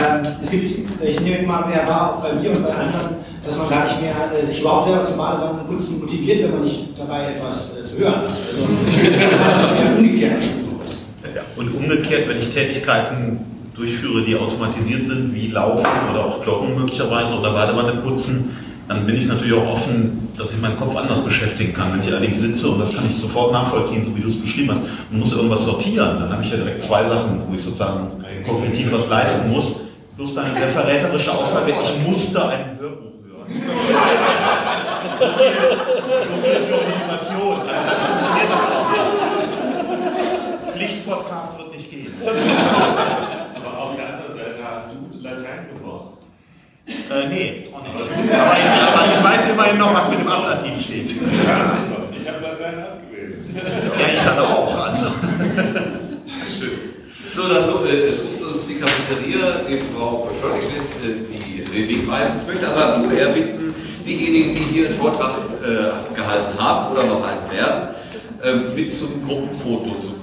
S12: äh, es gibt, ich nehme mal mehr wahr, auch bei mir und bei anderen, dass man gar nicht mehr äh, sich überhaupt selber zum Badewannenputzen motiviert, wenn man nicht dabei etwas äh, zu hören hat. Also (laughs) das war eher umgekehrt
S5: Ja, und umgekehrt, wenn ich Tätigkeiten durchführe, die automatisiert sind, wie Laufen oder auch Joggen möglicherweise oder Badewanne putzen, dann bin ich natürlich auch offen, dass ich meinen Kopf anders beschäftigen kann. Wenn ich allerdings sitze, und das kann ich sofort nachvollziehen, so wie du es beschrieben hast, und muss irgendwas sortieren, dann habe ich ja direkt zwei Sachen, wo ich sozusagen kognitiv was leisten muss. Bloß deine sehr verräterische Aussage, ich musste ein Hörbuch hören. so viel, zur Motivation. Also dann funktioniert das auch nicht. Podcast wird nicht gehen.
S13: Aber auf der anderen Seite hast du Latein gemocht.
S5: Äh, nee, auch nicht. Aber ich, aber ich weiß immerhin noch, was mit dem Ablativ steht.
S13: Ist. Ich habe Latein abgewählt.
S5: Ja, ich dann auch. Also.
S1: Schön. So, dann äh, es ruft uns die Cafeteria, die Frau Koscholnik, die den Weg weisen. Ich möchte aber vorher bitten, diejenigen, die hier einen Vortrag äh, gehalten haben oder noch halten werden, äh, mit zum Gruppenfoto zu